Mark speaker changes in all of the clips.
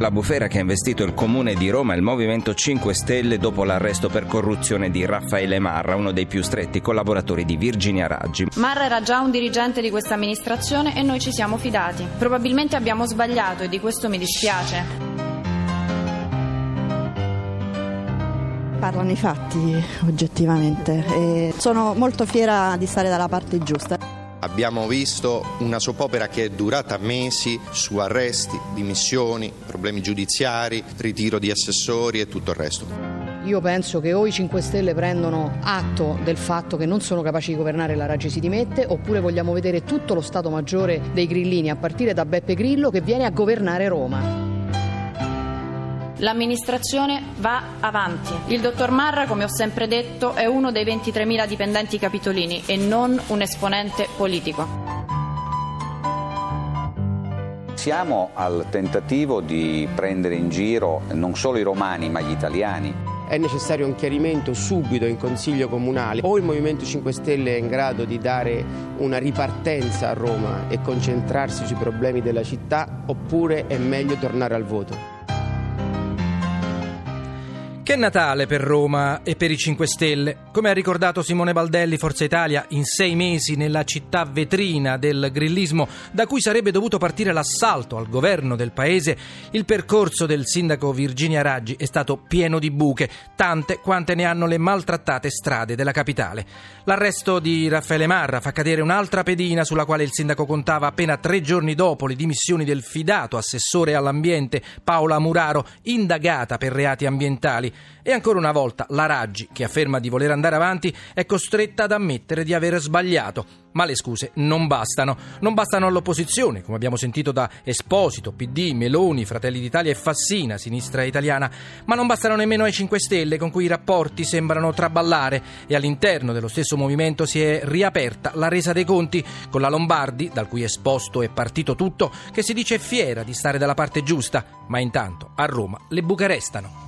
Speaker 1: La bufera che ha investito il comune di Roma e il Movimento 5 Stelle dopo l'arresto per corruzione di Raffaele Marra, uno dei più stretti collaboratori di Virginia Raggi.
Speaker 2: Marra era già un dirigente di questa amministrazione e noi ci siamo fidati. Probabilmente abbiamo sbagliato e di questo mi dispiace.
Speaker 3: Parlano i fatti oggettivamente e sono molto fiera di stare dalla parte giusta.
Speaker 4: Abbiamo visto una soppopera che è durata mesi su arresti, dimissioni, problemi giudiziari, ritiro di assessori e tutto il resto.
Speaker 5: Io penso che o i 5 Stelle prendono atto del fatto che non sono capaci di governare la Raggi si dimette, oppure vogliamo vedere tutto lo Stato Maggiore dei Grillini, a partire da Beppe Grillo, che viene a governare Roma.
Speaker 2: L'amministrazione va avanti. Il dottor Marra, come ho sempre detto, è uno dei 23.000 dipendenti capitolini e non un esponente politico.
Speaker 6: Siamo al tentativo di prendere in giro non solo i romani ma gli italiani.
Speaker 7: È necessario un chiarimento subito in Consiglio Comunale. O il Movimento 5 Stelle è in grado di dare una ripartenza a Roma e concentrarsi sui problemi della città, oppure è meglio tornare al voto.
Speaker 8: Che Natale per Roma e per i 5 Stelle. Come ha ricordato Simone Baldelli, Forza Italia, in sei mesi nella città vetrina del grillismo, da cui sarebbe dovuto partire l'assalto al governo del paese, il percorso del sindaco Virginia Raggi è stato pieno di buche, tante quante ne hanno le maltrattate strade della capitale. L'arresto di Raffaele Marra fa cadere un'altra pedina sulla quale il sindaco contava appena tre giorni dopo le dimissioni del fidato assessore all'ambiente Paola Muraro, indagata per reati ambientali. E ancora una volta la Raggi, che afferma di voler andare avanti, è costretta ad ammettere di aver sbagliato. Ma le scuse non bastano. Non bastano all'opposizione, come abbiamo sentito da Esposito, PD, Meloni, Fratelli d'Italia e Fassina, sinistra italiana, ma non bastano nemmeno ai 5 Stelle, con cui i rapporti sembrano traballare e all'interno dello stesso movimento si è riaperta la resa dei conti con la Lombardi, dal cui esposto è partito tutto, che si dice fiera di stare dalla parte giusta, ma intanto a Roma le buche restano.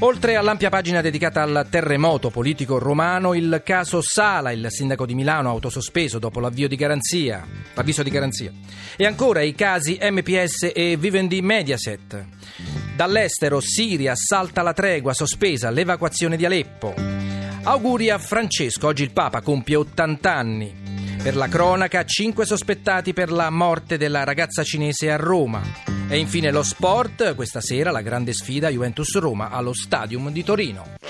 Speaker 8: Oltre all'ampia pagina dedicata al terremoto politico romano, il caso Sala, il sindaco di Milano autosospeso dopo l'avvio di garanzia, l'avviso di garanzia. E ancora i casi MPS e Vivendi Mediaset. Dall'estero Siria salta la tregua sospesa l'evacuazione di Aleppo. Auguri a Francesco, oggi il Papa compie 80 anni. Per la cronaca, 5 sospettati per la morte della ragazza cinese a Roma. E infine lo sport, questa sera la grande sfida Juventus-Roma allo Stadium di Torino.